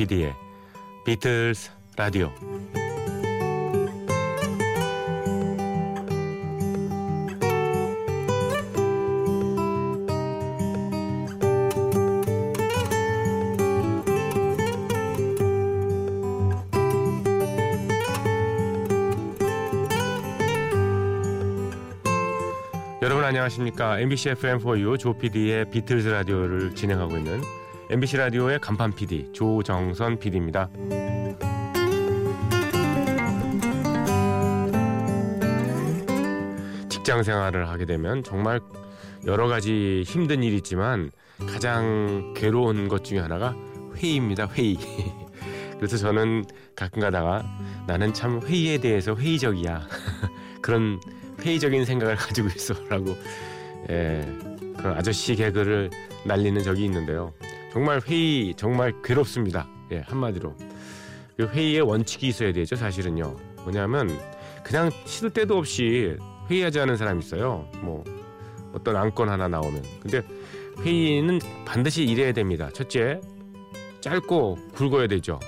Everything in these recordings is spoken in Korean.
조피디의 비틀스 라디오. 여러분 안녕하십니까? MBC FM4U 조피디의 비틀즈 라디오를 진행하고 있는 MBC 라디오의 간판 PD 조정선 PD입니다. 직장 생활을 하게 되면 정말 여러 가지 힘든 일이 있지만 가장 괴로운 것 중에 하나가 회의입니다. 회의. 그래서 저는 가끔 가다가 나는 참 회의에 대해서 회의적이야. 그런 회의적인 생각을 가지고 있어라고 예, 그런 아저씨 개그를 날리는 적이 있는데요. 정말 회의 정말 괴롭습니다. 예, 한마디로 그 회의의 원칙이 있어야 되죠. 사실은요. 뭐냐면 그냥 시도 때도 없이 회의하지 않은 사람이 있어요. 뭐 어떤 안건 하나 나오면 근데 회의는 반드시 이래야 됩니다. 첫째 짧고 굵어야 되죠.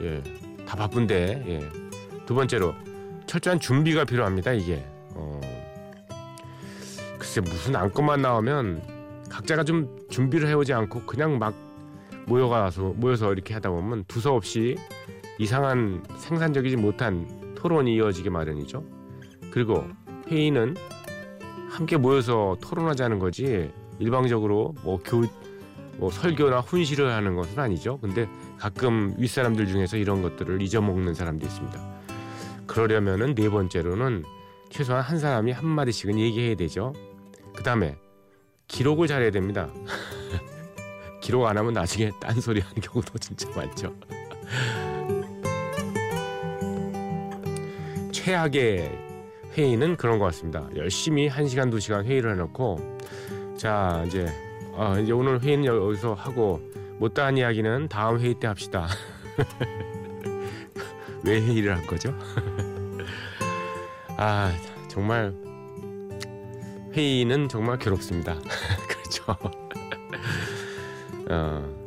예, 다 바쁜데 예. 두 번째로 철저한 준비가 필요합니다. 이게 어, 글쎄 무슨 안건만 나오면 각자가 좀 준비를 해오지 않고 그냥 막 모여가서 모여서 이렇게 하다 보면 두서없이 이상한 생산적이지 못한 토론이 이어지게 마련이죠. 그리고 회의는 함께 모여서 토론하자는 거지 일방적으로 뭐 교, 뭐 설교나 훈시를 하는 것은 아니죠. 근데 가끔 윗사람들 중에서 이런 것들을 잊어먹는 사람도 있습니다. 그러려면은 네 번째로는 최소한 한 사람이 한 마디씩은 얘기해야 되죠. 그 다음에 기록을 잘해야 됩니다. 기록 안 하면 나중에 딴소리 하는 경우도 진짜 많죠. 최악의 회의는 그런 것 같습니다. 열심히 한 시간 두 시간 회의를 해놓고 자 이제 어, 이제 오늘 회의는 여기서 하고 못다한 이야기는 다음 회의 때 합시다. 왜 회의를 한 거죠? 아 정말 회의는 정말 괴롭습니다. 그렇죠. 어,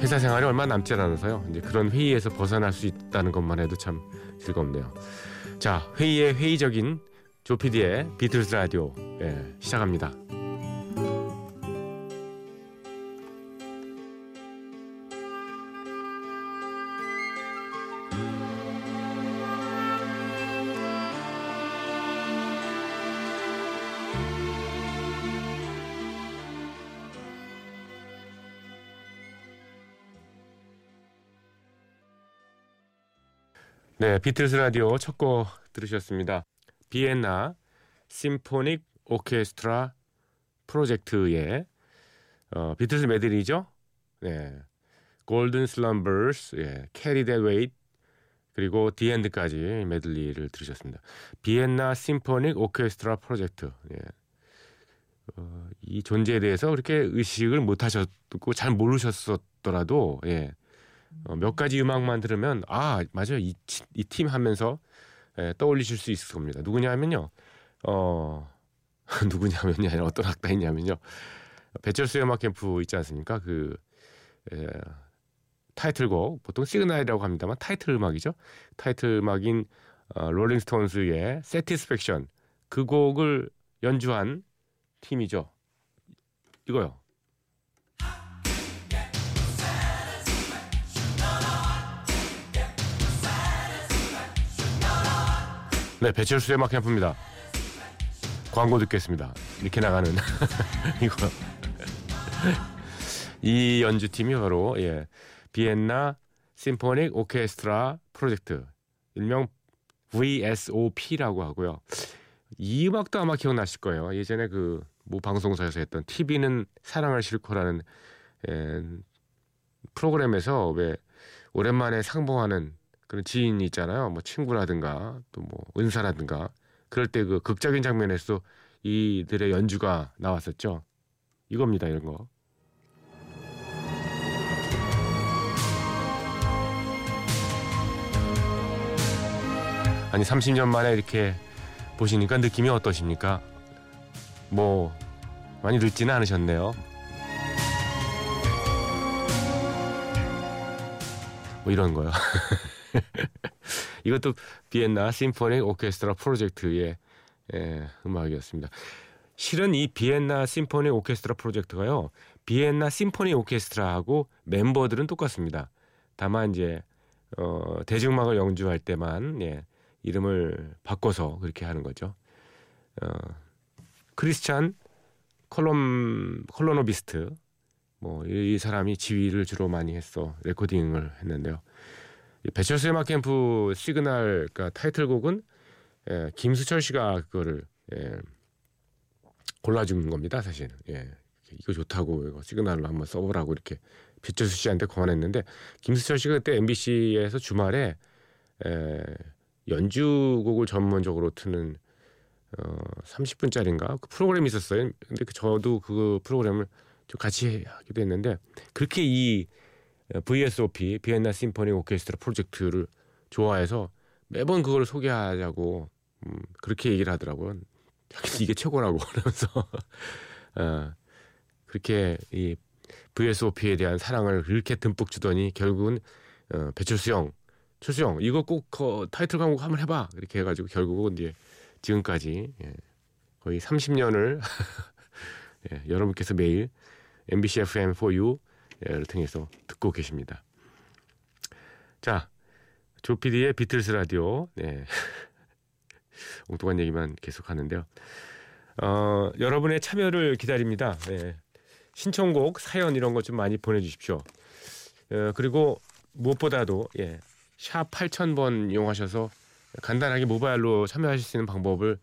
회사 생활이 얼마 남지 않아서요. 이제 그런 회의에서 벗어날 수 있다는 것만 해도 참 즐겁네요. 자, 회의의 회의적인 조피디의 비틀스 라디오 예, 시작합니다. 네, 비틀스 라디오 첫 곡 들으셨습니다. Vienna Symphonic Orchestra Project의 어, 비틀스 메들리죠. 네, Golden Slumbers, 예, Carry That Weight 그리고 The End까지 메들리를 들으셨습니다. Vienna Symphonic Orchestra Project. 예. 어, 이 존재에 대해서 그렇게 의식을 못 하셨고 잘 모르셨었더라도 예. 어, 몇 가지 음악만 들으면 아 맞아요 이 팀 하면서 예, 떠올리실 수 있을 겁니다. 누구냐면요, 어 누구냐면요 아니라 어떤 악단이냐면요 배철수의 음악 캠프 있지 않습니까? 그 예, 타이틀곡 보통 시그널이라고 합니다만 타이틀 음악이죠. 타이틀 음악인 어, 롤링스톤스의 Satisfaction 그 곡을 연주한 팀이죠. 이거요. 네, 배철수의 음악 캠프입니다. 광고 듣겠습니다. 이렇게 나가는 이거 이 연주팀이 바로 예, 비엔나 심포닉 오케스트라 프로젝트 일명 VSOP라고 하고요. 이 음악도 아마 기억나실 거예요. 예전에 그 모 방송사에서 했던 TV는 사랑을 싣고라는 예, 프로그램에서 왜 오랜만에 상봉하는 그런 지인이 있잖아요. 뭐 친구라든가 또 뭐 은사라든가 그럴 때 그 극적인 장면에서 이들의 연주가 나왔었죠. 이겁니다, 이런 거. 아니 30년 만에 이렇게 보시니까 느낌이 어떠십니까? 뭐 많이 늦지는 않으셨네요. 뭐 이런 거요. 이것도 비엔나 심포니 오케스트라 프로젝트의 예, 음악이었습니다. 실은 이 비엔나 심포니 오케스트라 프로젝트가요. 비엔나 심포니 오케스트라하고 멤버들은 똑같습니다. 다만 이제 어, 대중음악을 연주할 때만 예, 이름을 바꿔서 그렇게 하는 거죠. 어, 크리스찬 콜롬 콜로노비츠 뭐이 이 사람이 지휘를 주로 많이 했어 레코딩을 했는데요. 배철수의 음악 캠프 시그널 그러니까 타이틀곡은 예, 김수철 씨가 그거를 예, 골라준 겁니다, 사실. 예, 이거 좋다고 이거 시그널로 한번 써보라고 이렇게 배철수 씨한테 권했는데 김수철 씨가 그때 MBC에서 주말에 에, 연주곡을 전문적으로 트는 어, 30분짜리인가 그 프로그램이 있었어요. 근데 그 저도 그 프로그램을 좀 같이 하기도 했는데 그렇게 이 VSOP 비엔나 심포니 오케스트라 프로젝트를 좋아해서 매번 그걸 소개하자고 음, 그렇게 얘기를 하더라고요. 이게 최고라고 그러면서 어, 그렇게 이 VSOP에 대한 사랑을 그렇게 듬뿍 주더니 결국은 어, 배철수 형, 철수 형 이거 꼭 어, 타이틀 광고 한번 해봐 이렇게 해가지고 결국은 이제 지금까지 예, 거의 30년을 예, 여러분께서 매일 MBC FM4U 를 통해서 듣고 계십니다. 자, 조피디의 비틀스 라디오. 네. 엉뚱한 얘기만 계속 하는데요. 어, 여러분의 참여를 기다립니다. 네. 신청곡, 사연 이런 것 좀 많이 보내주십시오. 어, 그리고 무엇보다도 예, 샵 8000번 이용하셔서 간단하게 모바일로 참여하실 수 있는 방법을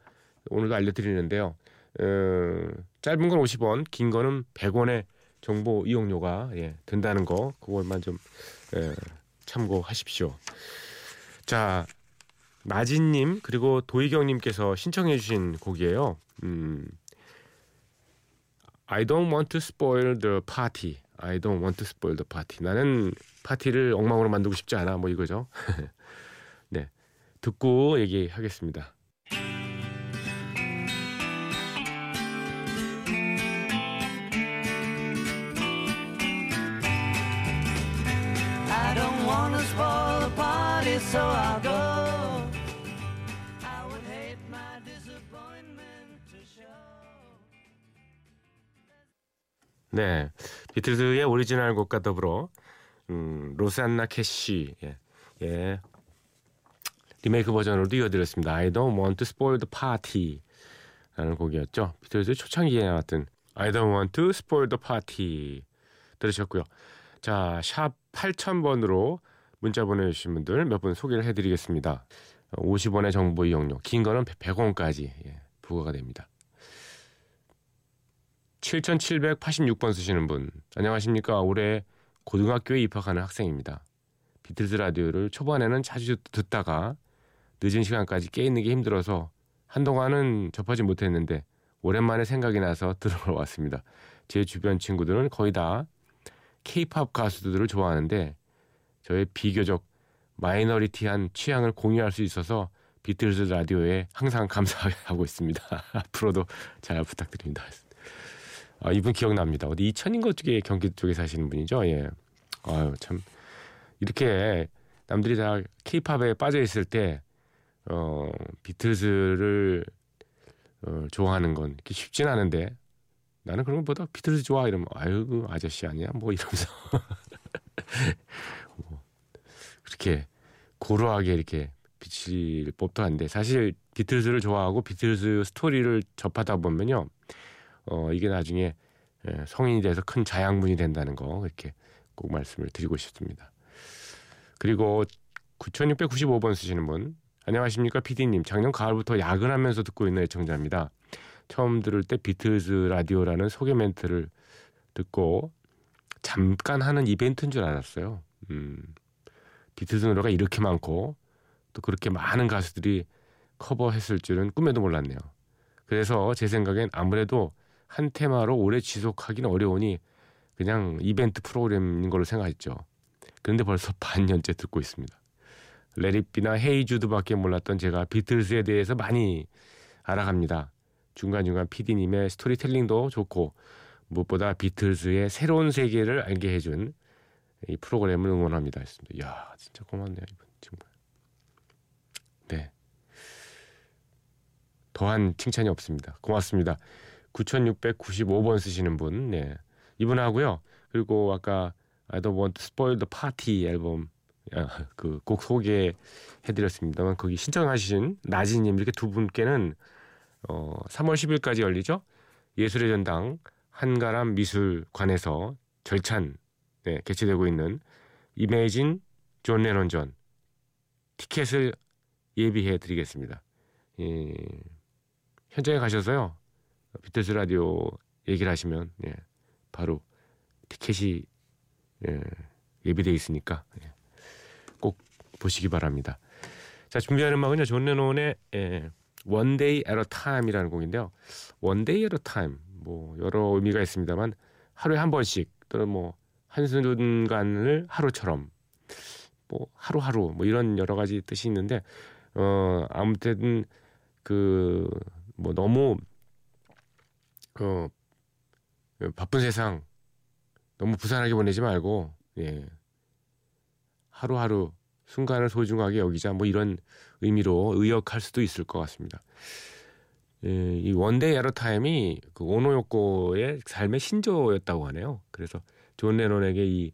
오늘도 알려드리는데요. 어, 짧은 건 50원, 긴 거는 100원의 정보 이용료가 예, 든다는 거 그것만 좀 예, 참고하십시오. 자 마진님 그리고 도희경님께서 신청해주신 곡이에요. 음, I don't want to spoil the party. I don't want to spoil the party. 나는 파티를 엉망으로 만들고 싶지 않아. 뭐 이거죠. 네. 듣고 얘기하겠습니다. So I'll go. I would hate my disappointment to show. 네, 비틀즈의 오리지널 곡과 더불어 음, 로산나 캐시 예, 예. 리메이크 버전으로도 이어드렸습니다. I don't want to spoil the party 라는 곡이었죠. 비틀즈 초창기에 나왔던 I don't want to spoil the party 들으셨고요. 자, 샵 8000번으로 문자 보내주신 분들 몇 분 소개를 해드리겠습니다. 50원의 정보 이용료, 긴 거는 100원까지 예, 부과가 됩니다. 7786번 쓰시는 분, 안녕하십니까. 올해 고등학교에 입학하는 학생입니다. 비틀즈 라디오를 초반에는 자주 듣다가 늦은 시간까지 깨 있는 게 힘들어서 한동안은 접하지 못했는데 오랜만에 생각이 나서 들어러 왔습니다. 제 주변 친구들은 거의 다 케이팝 가수들을 좋아하는데 저의 비교적 마이너리티한 취향을 공유할 수 있어서 비틀즈 라디오에 항상 감사하고 있습니다. 앞으로도 잘 부탁드립니다. 아, 이분 기억납니다. 어디 이천인거 쪽에 경기도 쪽에 사시는 분이죠. 예. 아유 참 이렇게 남들이 다 케이팝에 빠져 있을 때 어, 비틀즈를 어, 좋아하는 건 이렇게 쉽진 않은데 나는 그런 것보다 비틀즈 좋아 이러면 아유 그 아저씨 아니야 뭐 이러면서 그렇게 고루하게 이렇게 비칠 법도 한데 사실 비틀즈를 좋아하고 비틀즈 스토리를 접하다 보면요 어 이게 나중에 예, 성인이 돼서 큰 자양분이 된다는 거 이렇게 꼭 말씀을 드리고 싶습니다. 그리고 9695번 쓰시는 분 안녕하십니까 PD님 작년 가을부터 야근하면서 듣고 있는 애청자입니다. 처음 들을 때 비틀즈 라디오라는 소개 멘트를 듣고 잠깐 하는 이벤트인 줄 알았어요. 음, 비틀즈 노래가 이렇게 많고 또 그렇게 많은 가수들이 커버했을 줄은 꿈에도 몰랐네요. 그래서 제 생각엔 아무래도 한 테마로 오래 지속하기는 어려우니 그냥 이벤트 프로그램인 걸로 생각했죠. 그런데 벌써 반년째 듣고 있습니다. 레리비나 헤이주드밖에 몰랐던 제가 비틀즈에 대해서 많이 알아갑니다. 중간중간 PD님의 스토리텔링도 좋고 무엇보다 비틀즈의 새로운 세계를 알게 해준 이 프로그램을 응원합니다 했습니다. 야 진짜 고맙네요 이분 정말. 네. 더한 칭찬이 없습니다. 고맙습니다. 9695번 쓰시는 분, 네. 이분하고요. 그리고 아까 I don't want spoil the party 앨범 아, 그곡 소개해드렸습니다만 거기 신청하신 나진님 이렇게 두 분께는 어, 3월 10일까지 열리죠. 예술의 전당 한가람 미술관에서 절찬 네, 개최되고 있는 Imagine 존 레논 전 티켓을 예비해 드리겠습니다. 예, 현장에 가셔서요. 비틀스 라디오 얘기를 하시면 예, 바로 티켓이 예, 예비돼 있으니까 예, 꼭 보시기 바랍니다. 자 준비한 음악은요 존 레논의 예, One Day at a Time이라는 곡인데요. One Day at a Time 뭐 여러 의미가 있습니다만 하루에 한 번씩 또는 뭐 한순간을 하루처럼 뭐 하루하루 뭐 이런 여러 가지 뜻이 있는데 어 아무튼 그 뭐 너무 어 바쁜 세상 너무 부산하게 보내지 말고 예 하루하루 순간을 소중하게 여기자 뭐 이런 의미로 의역할 수도 있을 것 같습니다. 예, 이 One Day at a Time이 그 오노요코의 삶의 신조였다고 하네요. 그래서 존 레논에게 이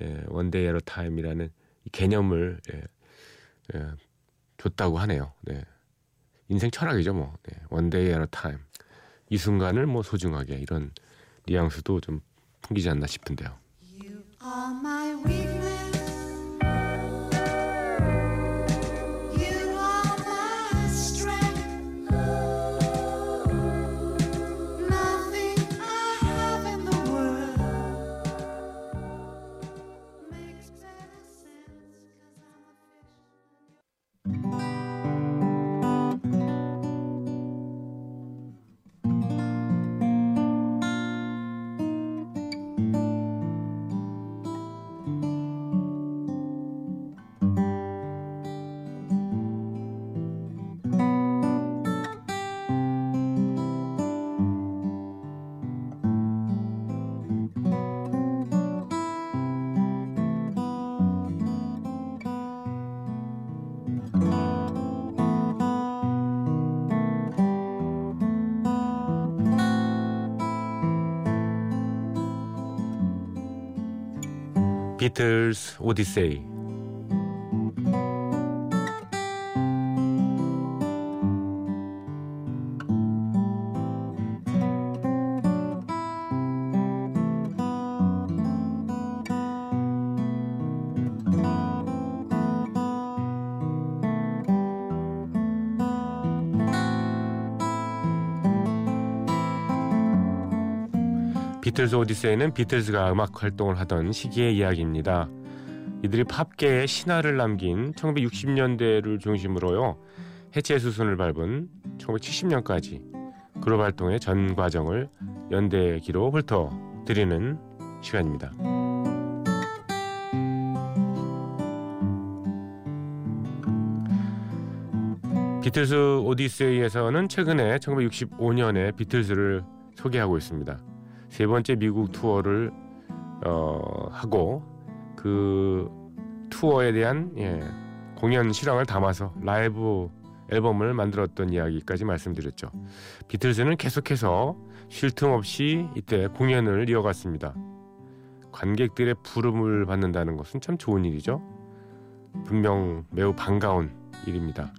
예, One Day at a Time이라는 이 개념을 예, 예, 줬다고 하네요. 네. 인생 철학이죠, 뭐. 네. One Day at a Time. 이 순간을 뭐 소중하게 이런 뉘앙스도 좀 풍기지 않나 싶은데요. 비틀스 오디세이 비틀스 오디세이는 비틀스가 음악 활동을 하던 시기의 이야기입니다. 이들이 팝계에 신화를 남긴 1960년대를 중심으로요. 해체 수순을 밟은 1970년까지 그룹 활동의 전 과정을 연대기로 훑어 드리는 시간입니다. 비틀스 오디세이에서는 최근에 1965년에 비틀스를 소개하고 있습니다. 세 번째 미국 투어를 어, 하고 그 투어에 대한 예, 공연 실황을 담아서 라이브 앨범을 만들었던 이야기까지 말씀드렸죠. 비틀즈는 계속해서 쉴 틈 없이 이때 공연을 이어갔습니다. 관객들의 부름을 받는다는 것은 참 좋은 일이죠. 분명 매우 반가운 일입니다.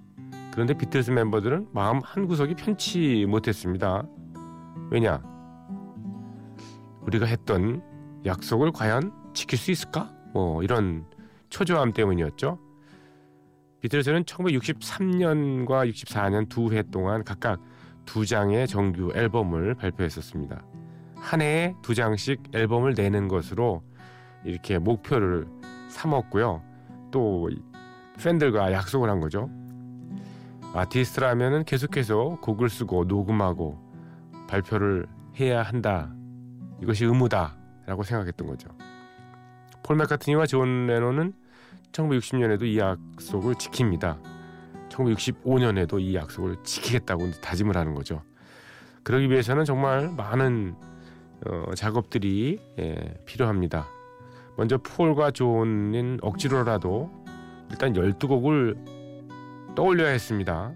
그런데 비틀즈 멤버들은 마음 한 구석이 편치 못했습니다. 왜냐? 우리가 했던 약속을 과연 지킬 수 있을까? 뭐 이런 초조함 때문이었죠. 비틀즈는 1963년과 64년 두 해 동안 각각 두 장의 정규 앨범을 발표했었습니다. 한 해에 두 장씩 앨범을 내는 것으로 이렇게 목표를 삼았고요. 또 팬들과 약속을 한 거죠. 아티스트라면은 계속해서 곡을 쓰고 녹음하고 발표를 해야 한다 이것이 의무다라고 생각했던 거죠. 폴 맥카트니와 존 레논은 1960년에도 이 약속을 지킵니다. 1965년에도 이 약속을 지키겠다고 다짐을 하는 거죠. 그러기 위해서는 정말 많은 어, 작업들이 예, 필요합니다. 먼저 폴과 존은 억지로라도 일단 12곡을 떠올려야 했습니다.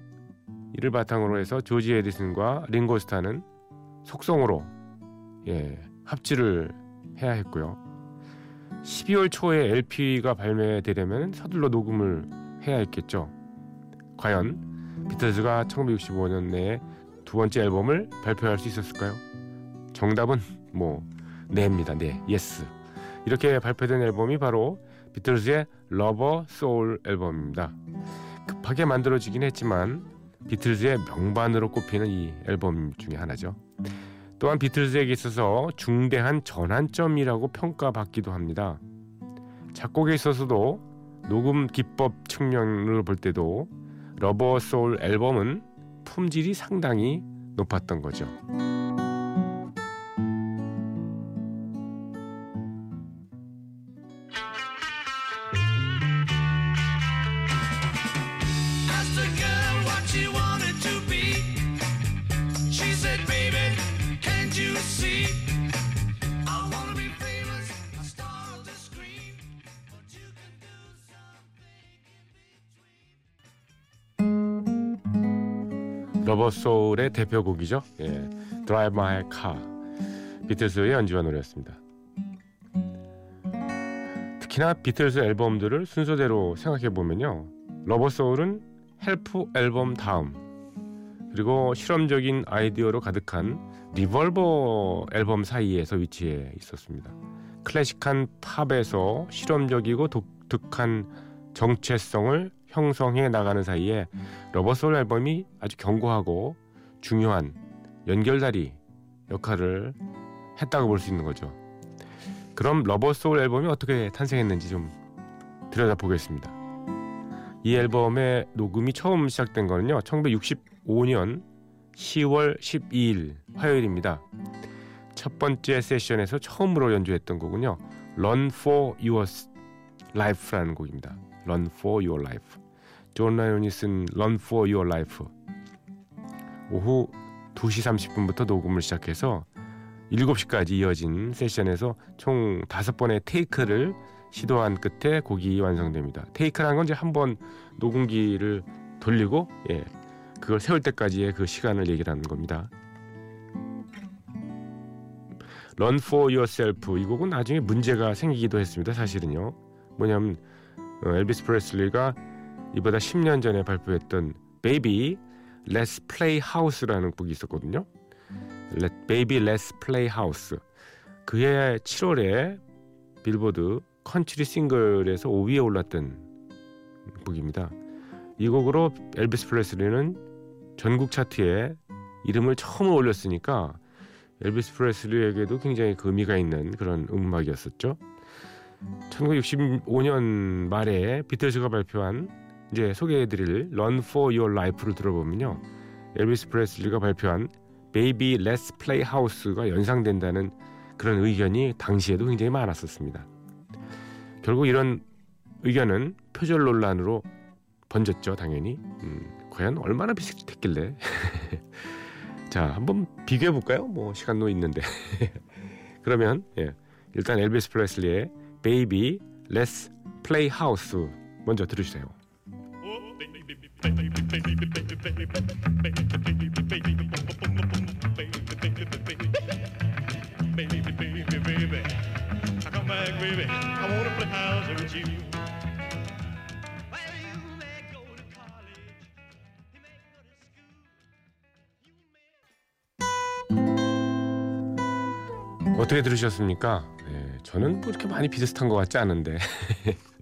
이를 바탕으로 해서 조지 에디슨과 링고스타는 속성으로 예, 합주를 해야 했고요. 12월 초에 LP가 발매되려면 서둘러 녹음을 해야 했겠죠. 과연 비틀즈가 1965년 내에 두 번째 앨범을 발표할 수 있었을까요? 정답은 뭐 네입니다. 네, yes. 이렇게 발표된 앨범이 바로 비틀즈의 Rubber Soul 앨범입니다. 급하게 만들어지긴 했지만 비틀즈의 명반으로 꼽히는 이 앨범 중에 하나죠. 또한 비틀즈에게 있어서 중대한 전환점이라고 평가받기도 합니다. 작곡에 있어서도 녹음 기법 측면으로 볼 때도 러버 소울 앨범은 품질이 상당히 높았던 거죠. Rubber Soul의 대표곡이죠. 예. Drive My Car. 비틀스의 연주와 노래였습니다. 특히나 비틀스 앨범들을 순서대로 생각해 보면요. Rubber Soul은 Help 앨범 다음 그리고 실험적인 아이디어로 가득한 Revolver 앨범 사이에서 위치해 있었습니다. 클래식한 팝에서 실험적이고 독특한 정체성을 형성해 나가는 사이에 Rubber Soul 앨범이 아주 견고하고 중요한 연결다리 역할을 했다고 볼 수 있는 거죠. 그럼 Rubber Soul 앨범이 어떻게 탄생했는지 좀 들여다보겠습니다. 이 앨범의 녹음이 처음 시작된 거는요. 1965년 10월 12일 화요일입니다. 첫 번째 세션에서 처음으로 연주했던 곡은요. Run for Your Life라는 곡입니다. Run for Your Life. 존 레논이 쓴 Run for Your Life. 오후 2시 30분부터 녹음을 시작해서 7시까지 이어진 세션에서 총 5번의 테이크를 시도한 끝에 곡이 완성됩니다. 테이크라는 건 이제 한 번 녹음기를 돌리고 예, 그걸 세울 때까지의 그 시간을 얘기하는 겁니다. Run for Your Life 이 곡은 나중에 문제가 생기기도 했습니다. 사실은요. 뭐냐면 어, 엘비스 프레슬리가 이보다 10년 전에 발표했던 Baby Let's Play House라는 곡이 있었거든요. Baby Let's Play House 그해 7월에 빌보드 컨트리 싱글에서 5위에 올랐던 곡입니다. 이 곡으로 엘비스 프레슬리는 전국 차트에 이름을 처음 올렸으니까 엘비스 프레슬리에게도 굉장히 그 의미가 있는 그런 음악이었었죠. 1965년 말에 비틀즈가 발표한 이제 소개해드릴 Run for Your Life를 들어보면요, 엘비스 프레슬리가 발표한 Baby Let's Play House가 연상된다는 그런 의견이 당시에도 굉장히 많았었습니다. 결국 이런 의견은 표절 논란으로 번졌죠, 당연히. 음, 과연 얼마나 비슷했길래? 자, 한번 비교해 볼까요? 뭐 시간도 있는데. 그러면 예, 일단 엘비스 프레슬리의 Baby Let's Play House 먼저 들으세요. 어떻게 들으셨습니까? 예, 저는 뭐 이렇게 많이 비슷한 것 같지 않은데.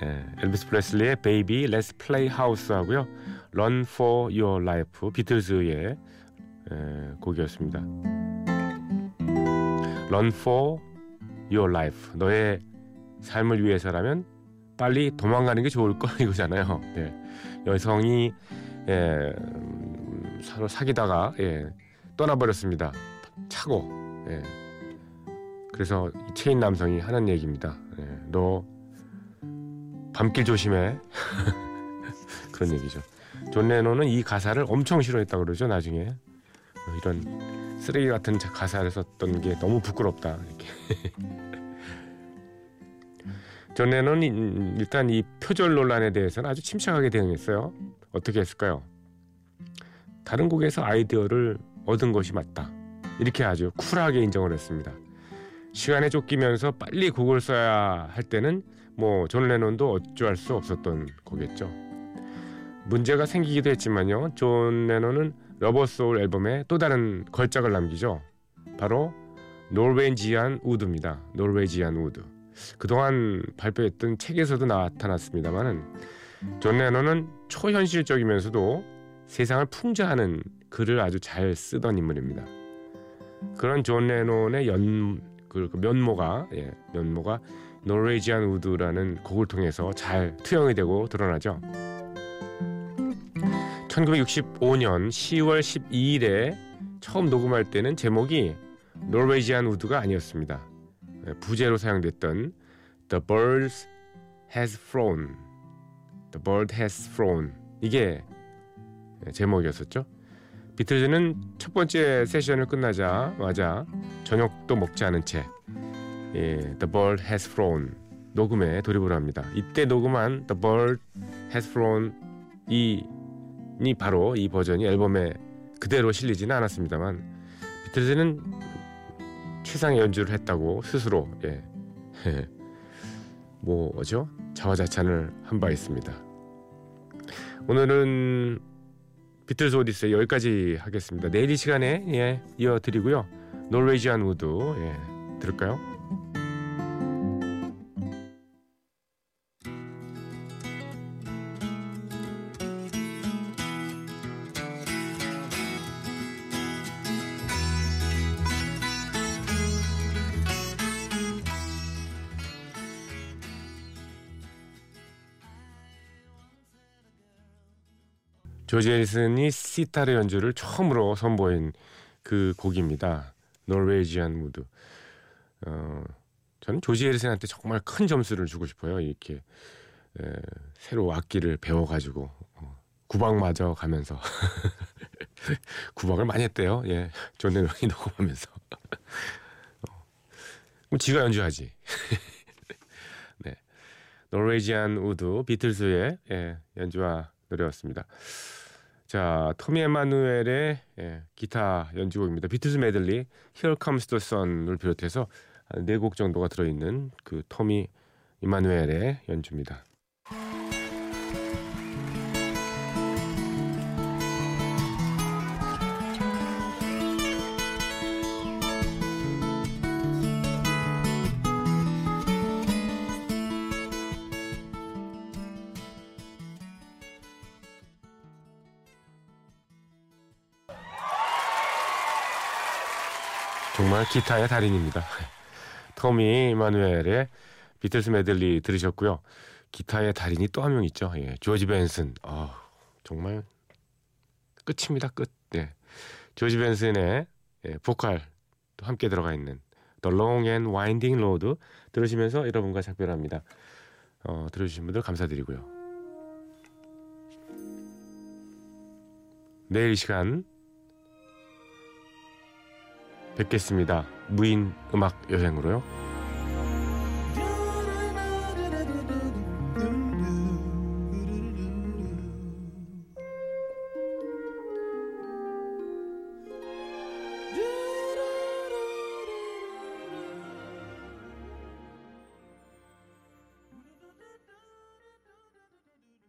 예, 엘비스 프레슬리의 Baby Let's Play House 하고요. Run for Your Life 비틀즈의 예, 곡이었습니다. Run for Your Life 너의 삶을 위해서라면 빨리 도망가는 게 좋을 거 이거잖아요. 예, 여성이 예, 음, 서로 사귀다가 예, 떠나버렸습니다. 차고 예. 그래서 이 차인 남성이 하는 얘기입니다. 예, 너 밤길 조심해. 그런 얘기죠. 존 레논은 이 가사를 엄청 싫어했다 그러죠. 나중에 어, 이런 쓰레기 같은 자- 가사를 썼던 게 너무 부끄럽다. 이렇게. 존 레논이 음, 일단 이 표절 논란에 대해서는 아주 침착하게 대응했어요. 어떻게 했을까요? 다른 곡에서 아이디어를 얻은 것이 맞다. 이렇게 아주 쿨하게 인정을 했습니다. 시간에 쫓기면서 빨리 곡을 써야 할 때는 뭐 존 레논도 어찌할 수 없었던 거겠죠. 문제가 생기기도 했지만요. 존 레논은 Rubber Soul 앨범에 또 다른 걸작을 남기죠. 바로 Norwegian Wood입니다. Norwegian Wood. 그동안 발표했던 책에서도 나타났습니다만은 존 레논은 초현실적이면서도 세상을 풍자하는 글을 아주 잘 쓰던 인물입니다. 그런 존 레논의 연, 그, 그 면모가 예, 면모가 Norwegian Wood라는 곡을 통해서 잘 투영이 되고 드러나죠. 1965년 10월 12일에 처음 녹음할 때는 제목이 Norwegian Wood가 아니었습니다. 예, 부제로 사용됐던 The Birds Has Flown, The Bird Has Flown 이게 제목이었었죠. 비틀즈는 첫 번째 세션을 끝나자마자 저녁도 먹지 않은 채 예, The Bird Has Flown 녹음에 돌입을 합니다. 이때 녹음한 The Bird Has Flown 이, 이 바로 이 버전이 앨범에 그대로 실리지는 않았습니다만 비틀즈는 최상의 연주를 했다고 스스로 예, 뭐죠 자화자찬을 한 바 있습니다. 오늘은 비틀즈 오디세이 여기까지 하겠습니다. 내일 이 시간에 예, 이어드리고요. Norwegian Wood 예, 들을까요? 조지 해리슨이 시타르 연주를 처음으로 선보인 그 곡입니다. Norwegian Wood. 어, 저는 조지 해리슨한테 정말 큰 점수를 주고 싶어요. 이렇게 에, 새로 악기를 배워가지고 어, 구박 맞아 가면서 구박을 많이 했대요. 예, 존 레논이 녹음하면서. 어, 그럼 지가 연주하지. 네, Norwegian Wood 비틀스의 예, 연주와 노래였습니다. 자, 토미 에마누엘의 예, 기타 연주곡입니다. 비틀즈 메들리 Here Comes the Sun을 비롯해서 네 곡 정도가 들어있는 그 토미 에마누엘의 연주입니다. 기타의 달인입니다. 토미 이마누엘의 비틀스 메들리 들으셨고요. 기타의 달인이 또 한 명 있죠. 예, 조지 벤슨. 아, 정말 끝입니다. 끝. 네. 조지 벤슨의 예, 보컬 또 함께 들어가 있는 The Long and Winding Road 들으시면서 여러분과 작별합니다. 어, 들어주신 분들 감사드리고요. 내일 이 시간 뵙겠습니다. 무인 음악 여행으로요.